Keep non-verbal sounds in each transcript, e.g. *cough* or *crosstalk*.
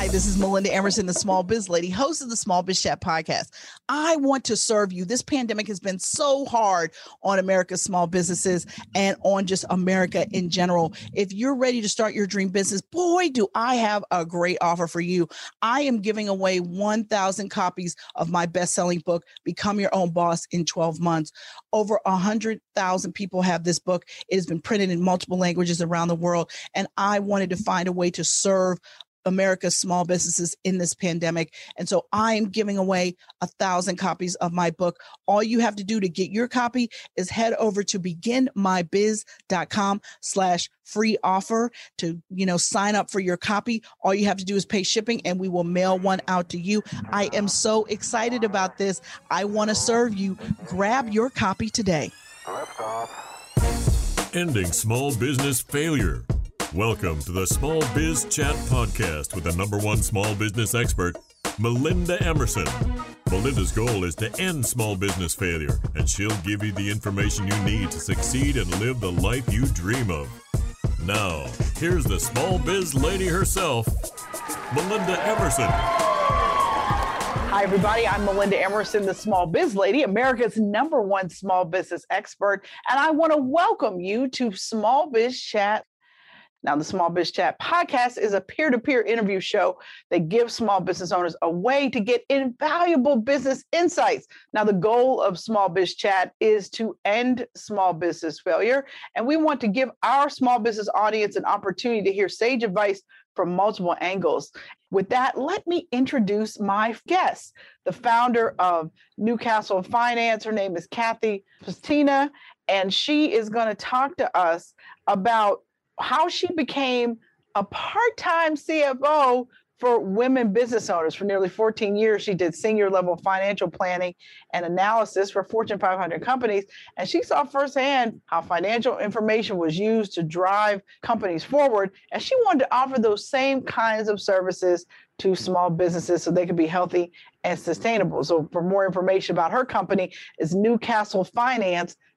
Hi, this is Melinda Emerson, the Small Biz Lady, host of the Small Biz Chat podcast. I want to serve you. This pandemic has been so hard on America's small businesses and on just America in general. If you're ready to start your dream business, boy, do I have a great offer for you. I am giving away 1,000 copies of my best selling book, Become Your Own Boss in 12 Months. Over 100,000 people have this book. It has been printed in multiple languages around the world. And I wanted to find a way to serve America's small businesses in this pandemic. And so I am giving away a thousand copies of my book. All you have to do to get your copy is head over to beginmybiz.com slash free offer to, you know, sign up for your copy. All you have to do is pay shipping and we will mail one out to you. I am so excited about this. I want to serve you. Grab your copy today. Ending small business failure Welcome to the Small Biz Chat podcast with the number one small business expert, Melinda Emerson. Melinda's goal is to end small business failure, and she'll give you the information you need to succeed and live the life you dream of. Now, here's the small biz lady herself, Melinda Emerson. Hi, everybody. I'm Melinda Emerson, the small biz lady, America's number one small business expert. And I want to welcome you to Small Biz Chat now, the Small Biz Chat podcast is a peer to peer interview show that gives small business owners a way to get invaluable business insights. Now, the goal of Small Biz Chat is to end small business failure. And we want to give our small business audience an opportunity to hear sage advice from multiple angles. With that, let me introduce my guest, the founder of Newcastle Finance. Her name is Kathy Svetina, and she is going to talk to us about how she became a part-time CFO for women business owners for nearly 14 years. She did senior level financial planning and analysis for Fortune 500 companies. And she saw firsthand how financial information was used to drive companies forward. And she wanted to offer those same kinds of services to small businesses so they could be healthy and sustainable. So for more information about her company is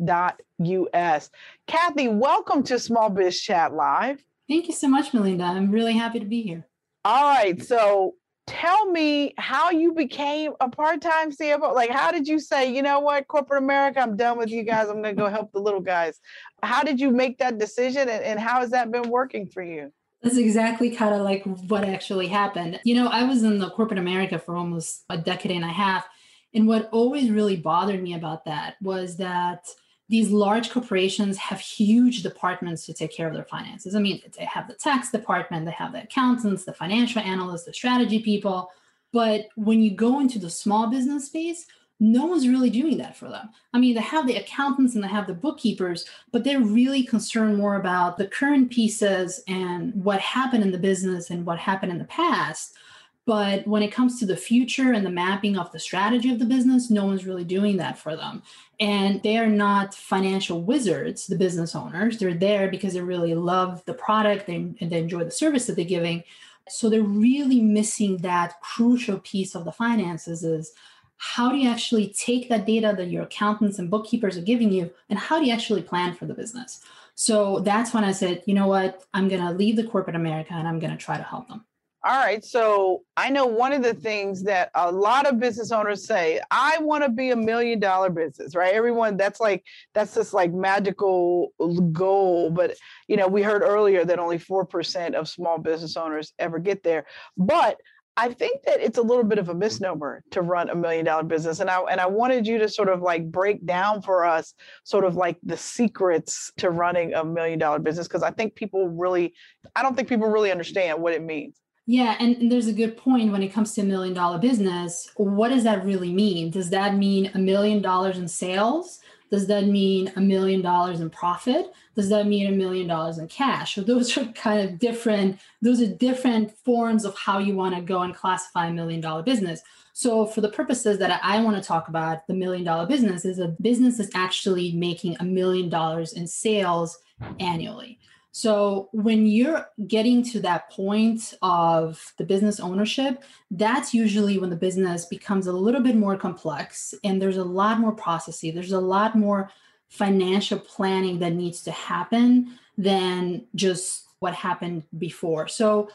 newcastlefinance.us. Kathy, welcome to Small Biz Chat Live. Thank you so much, Melinda. I'm really happy to be here. All right. So tell me how you became a part-time CFO. Like, how did you say, you know what, corporate America, I'm done with you guys. I'm to go help the little guys. How did you make that decision and, and how has that been working for you? That's exactly kind of like what actually happened. You know, I was in the corporate America for almost a decade and a half. And what always really bothered me about that was that these large corporations have huge departments to take care of their finances. I mean, they have the tax department, they have the accountants, the financial analysts, the strategy people. But when you go into the small business space, no one's really doing that for them. I mean, they have the accountants and they have the bookkeepers, but they're really concerned more about the current pieces and what happened in the business and what happened in the past but when it comes to the future and the mapping of the strategy of the business, no one's really doing that for them. And they are not financial wizards, the business owners. They're there because they really love the product and they enjoy the service that they're giving. So they're really missing that crucial piece of the finances is how do you actually take that data that your accountants and bookkeepers are giving you and how do you actually plan for the business? So that's when I said, you know what, I'm going to leave the corporate America and I'm going to try to help them. All right. So I know one of the things that a lot of business owners say, I want to be a million dollar business, right? Everyone, that's like, that's this like magical goal. But, you know, we heard earlier that only 4% of small business owners ever get there. But I think that it's a little bit of a misnomer to run a million dollar business. And I and I wanted you to sort of like break down for us sort of like the secrets to running a million dollar business because I think people really I don't think people really understand what it means. Yeah, and, and, there's a good point when it comes to a million dollar business. What does that really mean? Does that mean a million dollars in sales? Does that mean a million dollars in profit? Does that mean a million dollars in cash? So those are kind of different, those are different forms of how you want to go and classify a million dollar business. So for the purposes that I want to talk about, the million dollar business is a business that's actually making a million dollars in sales annually. So when you're getting to that point of the business ownership, that's usually when the business becomes a little bit more complex and there's a lot more processing. There's a lot more financial planning that needs to happen than just what happened before. So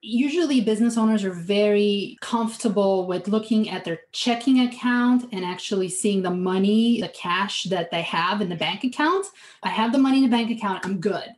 usually business owners are very comfortable with looking at their checking account and actually seeing the money, the cash that they have in the bank account. I have the money in the bank account, I'm good.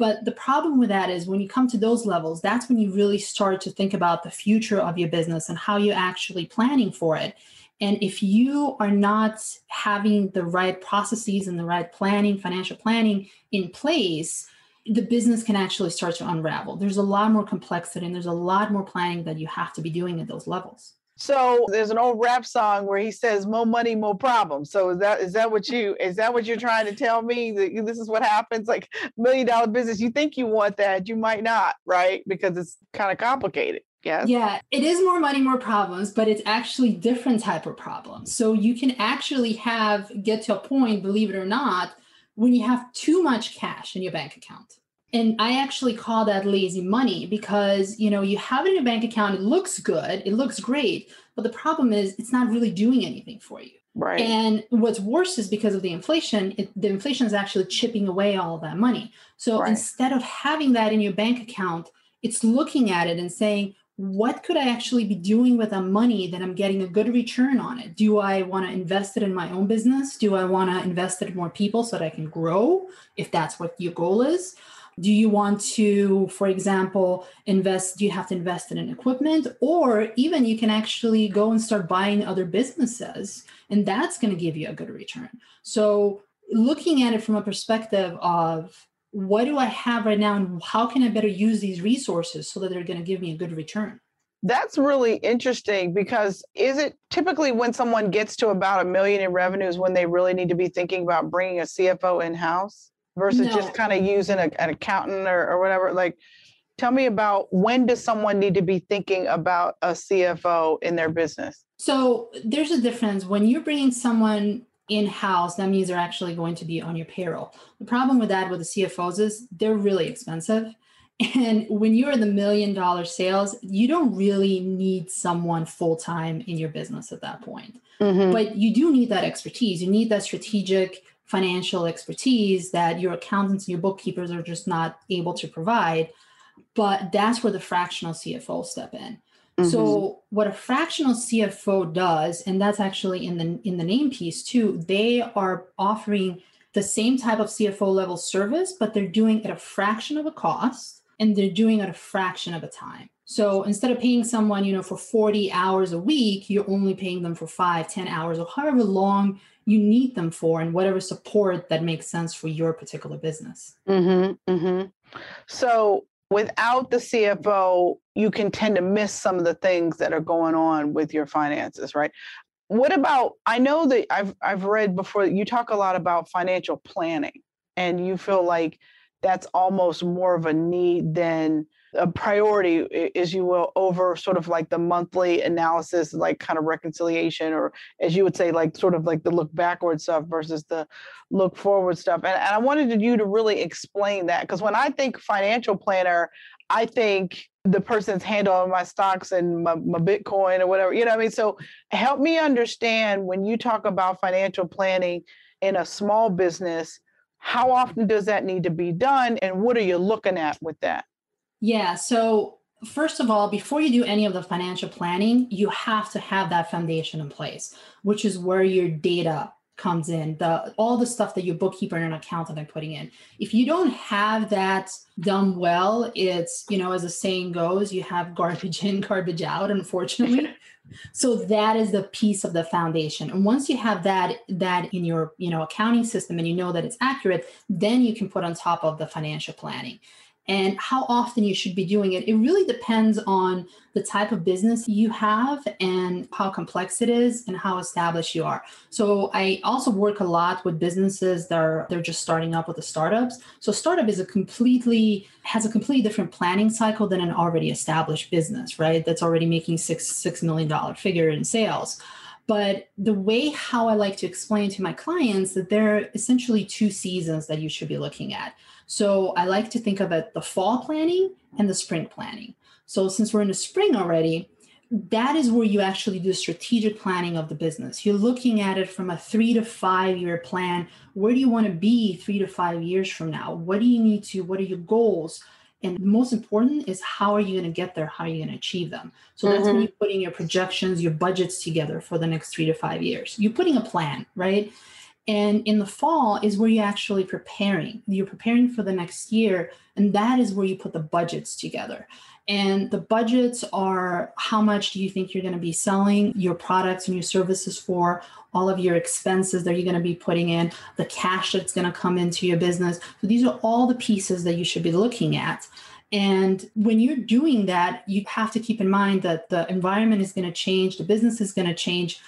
But the problem with that is when you come to those levels, that's when you really start to think about the future of your business and how you're actually planning for it. And if you are not having the right processes and the right planning, financial planning in place, the business can actually start to unravel. There's a lot more complexity and there's a lot more planning that you have to be doing at those levels. So there's an old rap song where he says more money, more problems. So is that is that what you is that what you're trying to tell me that this is what happens like million dollar business you think you want that you might not, right? Because it's kind of complicated. Yes. Yeah, it is more money, more problems, but it's actually different type of problems. So you can actually have get to a point, believe it or not, when you have too much cash in your bank account. And I actually call that lazy money because, you know, you have it in your bank account, it looks good, it looks great, but the problem is it's not really doing anything for you. Right. And what's worse is because of the inflation, it, the inflation is actually chipping away all that money. So right. instead of having that in your bank account, it's looking at it and saying, what could I actually be doing with the money that I'm getting a good return on it? Do I want to invest it in my own business? Do I want to invest it in more people so that I can grow if that's what your goal is? Do you want to, for example, invest? Do you have to invest in an equipment? Or even you can actually go and start buying other businesses, and that's going to give you a good return. So, looking at it from a perspective of what do I have right now and how can I better use these resources so that they're going to give me a good return? That's really interesting because is it typically when someone gets to about a million in revenues when they really need to be thinking about bringing a CFO in house versus no. just kind of using a, an accountant or, or whatever? Like, tell me about when does someone need to be thinking about a CFO in their business? So there's a difference when you're bringing someone in house, that means they're actually going to be on your payroll. The problem with that with the CFOs is they're really expensive. *laughs* And when you're in the million dollar sales, you don't really need someone full time in your business at that point. Mm-hmm. But you do need that expertise. You need that strategic financial expertise that your accountants and your bookkeepers are just not able to provide. But that's where the fractional CFO step in. Mm-hmm. So what a fractional CFO does, and that's actually in the in the name piece too, they are offering the same type of CFO level service, but they're doing it at a fraction of a cost and they're doing it at a fraction of a time. So instead of paying someone, you know, for 40 hours a week, you're only paying them for five, 10 hours, or however long you need them for, and whatever support that makes sense for your particular business. Mm-hmm, mm-hmm. So without the CFO, you can tend to miss some of the things that are going on with your finances, right? What about I know that I've I've read before you talk a lot about financial planning and you feel like that's almost more of a need than a priority, as you will, over sort of like the monthly analysis, like kind of reconciliation, or as you would say, like sort of like the look backward stuff versus the look forward stuff. And, and I wanted you to really explain that because when I think financial planner, I think the person's handling my stocks and my, my Bitcoin or whatever, you know what I mean? So help me understand when you talk about financial planning in a small business, how often does that need to be done? And what are you looking at with that? Yeah. So, first of all, before you do any of the financial planning, you have to have that foundation in place, which is where your data comes in the all the stuff that your bookkeeper and an accountant are putting in. If you don't have that done well it's you know as the saying goes you have garbage *laughs* in garbage out unfortunately. *laughs* So that is the piece of the foundation. And once you have that that in your you know accounting system and you know that it's accurate then you can put on top of the financial planning and how often you should be doing it. It really depends on the type of business you have and how complex it is and how established you are. So I also work a lot with businesses that are they're just starting up with the startups. So startup is a completely has a completely different planning cycle than an already established business, right? That's already making six six million dollar figure in sales. But the way how I like to explain to my clients that there are essentially two seasons that you should be looking at. So I like to think of it the fall planning and the spring planning. So since we're in the spring already, that is where you actually do strategic planning of the business. You're looking at it from a three to five year plan. Where do you want to be three to five years from now? What do you need to, what are your goals? And most important is how are you going to get there? How are you going to achieve them? So that's mm-hmm. when you're putting your projections, your budgets together for the next three to five years. You're putting a plan, right? And in the fall is where you're actually preparing. You're preparing for the next year. And that is where you put the budgets together. And the budgets are how much do you think you're going to be selling your products and your services for? All of your expenses that you're going to be putting in, the cash that's going to come into your business. So these are all the pieces that you should be looking at. And when you're doing that, you have to keep in mind that the environment is going to change, the business is going to change,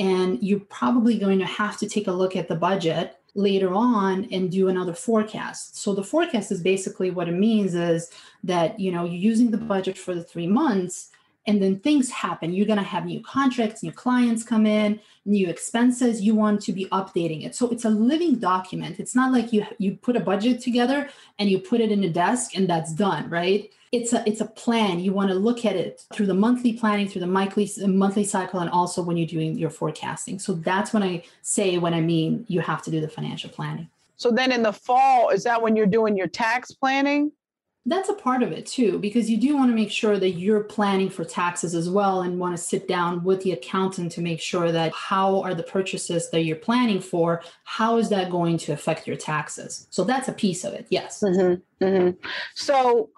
and you're probably going to have to take a look at the budget later on and do another forecast. So the forecast is basically what it means is that you know you're using the budget for the 3 months and then things happen. You're going to have new contracts, new clients come in, new expenses. You want to be updating it. So it's a living document. It's not like you you put a budget together and you put it in a desk and that's done, right? it's a it's a plan you want to look at it through the monthly planning through the monthly monthly cycle and also when you're doing your forecasting so that's when i say when i mean you have to do the financial planning so then in the fall is that when you're doing your tax planning that's a part of it too because you do want to make sure that you're planning for taxes as well and want to sit down with the accountant to make sure that how are the purchases that you're planning for how is that going to affect your taxes so that's a piece of it yes mm-hmm. Mm-hmm. so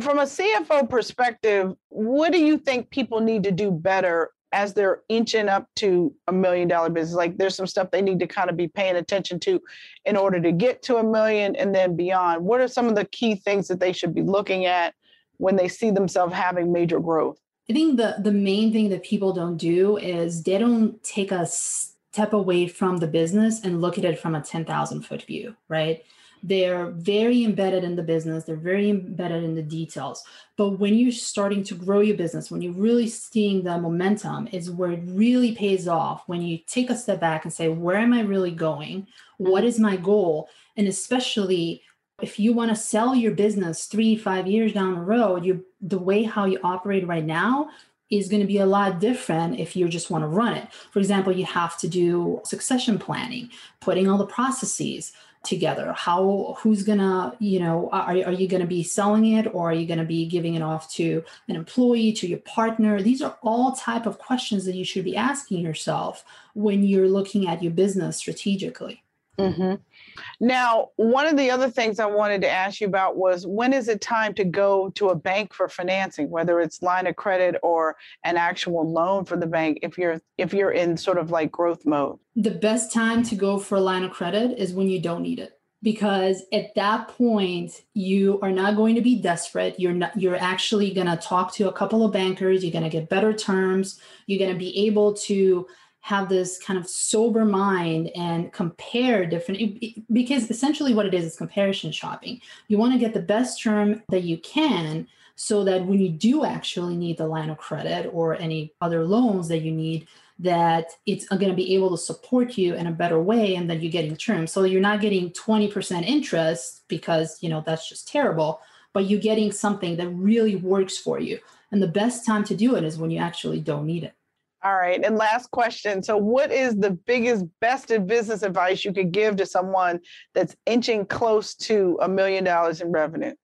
from a CFO perspective, what do you think people need to do better as they're inching up to a million dollar business? Like there's some stuff they need to kind of be paying attention to in order to get to a million and then beyond. What are some of the key things that they should be looking at when they see themselves having major growth? I think the the main thing that people don't do is they don't take a step away from the business and look at it from a 10,000 foot view, right? they're very embedded in the business. They're very embedded in the details. But when you're starting to grow your business when you're really seeing the momentum is where it really pays off when you take a step back and say where am i really going? What mm-hmm. is my goal? And especially if you want to sell your business three five years down the road you the way how you operate right now is going to be a lot different if you just want to run it. For example, you have to do succession planning, putting all the processes, together. How who's gonna you know are, are you gonna be selling it or are you gonna be giving it off to an employee to your partner? These are all type of questions that you should be asking yourself when you're looking at your business strategically mm-hmm. Now, one of the other things I wanted to ask you about was when is it time to go to a bank for financing, whether it's line of credit or an actual loan for the bank if you're if you're in sort of like growth mode? The best time to go for a line of credit is when you don't need it because at that point you are not going to be desperate you're not you're actually going to talk to a couple of bankers you're going to get better terms you're going to be able to have this kind of sober mind and compare different because essentially what it is is comparison shopping. You want to get the best term that you can so that when you do actually need the line of credit or any other loans that you need that it's going to be able to support you in a better way and that you're getting terms. So you're not getting 20% interest because you know that's just terrible but you're getting something that really works for you. And the best time to do it is when you actually don't need it all right. And last question. So, what is the biggest, best business advice you could give to someone that's inching close to a million dollars in revenue?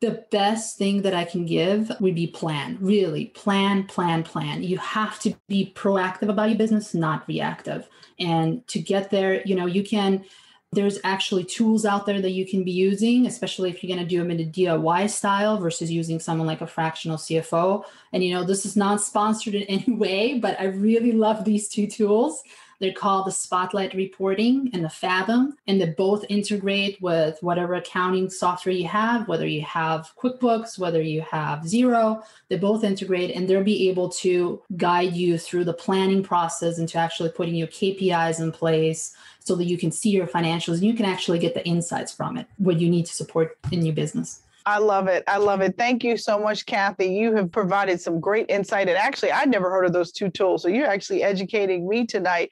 The best thing that I can give would be plan, really plan, plan, plan. You have to be proactive about your business, not reactive. And to get there, you know, you can there's actually tools out there that you can be using, especially if you're going to do them in a DIY style versus using someone like a fractional CFO. And, you know, this is not sponsored in any *laughs* way, but I really love these two tools. They're called the Spotlight Reporting and the Fathom, and they both integrate with whatever accounting software you have, whether you have QuickBooks, whether you have Xero, they both integrate and they'll be able to guide you through the planning process into actually putting your KPIs in place so that you can see your financials and you can actually get the insights from it, what you need to support in your business. I love it. I love it. Thank you so much, Kathy. You have provided some great insight. And actually, I'd never heard of those two tools. So you're actually educating me tonight.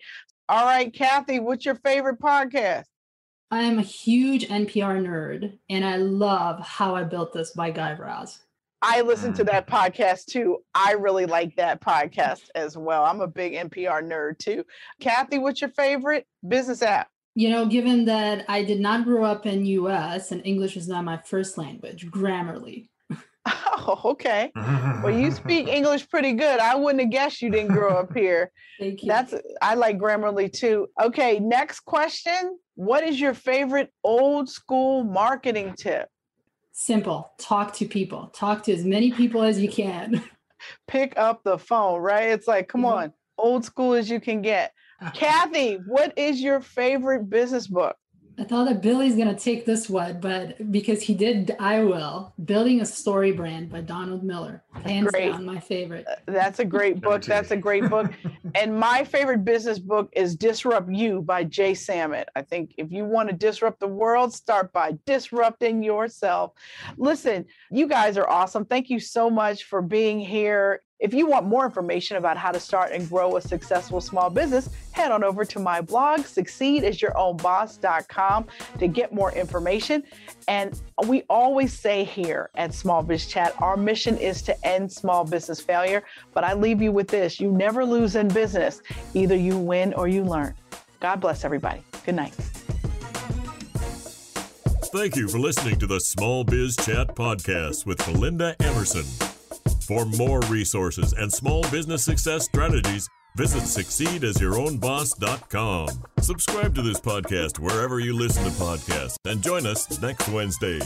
All right, Kathy, what's your favorite podcast? I am a huge NPR nerd, and I love How I Built This by Guy Raz. I listen to that mm. podcast too. I really like that podcast as well. I'm a big NPR nerd too. Kathy, what's your favorite business app? You know, given that I did not grow up in US and English is not my first language, Grammarly. Oh, *laughs* okay. Well, you speak *laughs* English pretty good. I wouldn't have guessed you didn't grow up here. *laughs* Thank you. That's I like Grammarly too. Okay, next question. What is your favorite old school marketing tip? simple. Talk to people. Talk to as many people as you can. Pick up the phone, right? It's like, come Mhm. on, old school as you can get. Kathy, what is your favorite business book? I thought that Billy's gonna take this one, but because he did, I will. Building a Story Brand by Donald Miller. Hands Great. down, my favorite. Uh, that's a great book. That's a great book. *laughs* and my favorite business book is Disrupt You by Jay Samit. I think if you want to disrupt the world, start by disrupting yourself. Listen, you guys are awesome. Thank you so much for being here. If you want more information about how to start and grow a successful small business, head on over to my blog, succeedasYourOwnBoss.com, to get more information. And we always say here at Small Biz Chat, our mission is to end small business failure. But I leave you with this you never lose in business, either you win or you learn. God bless everybody. Good night. Thank you for listening to the Small Biz Chat podcast with Melinda Emerson. For more resources and small business success strategies, visit succeedasYourOwnBoss.com. Subscribe to this podcast wherever you listen to podcasts and join us next Wednesday.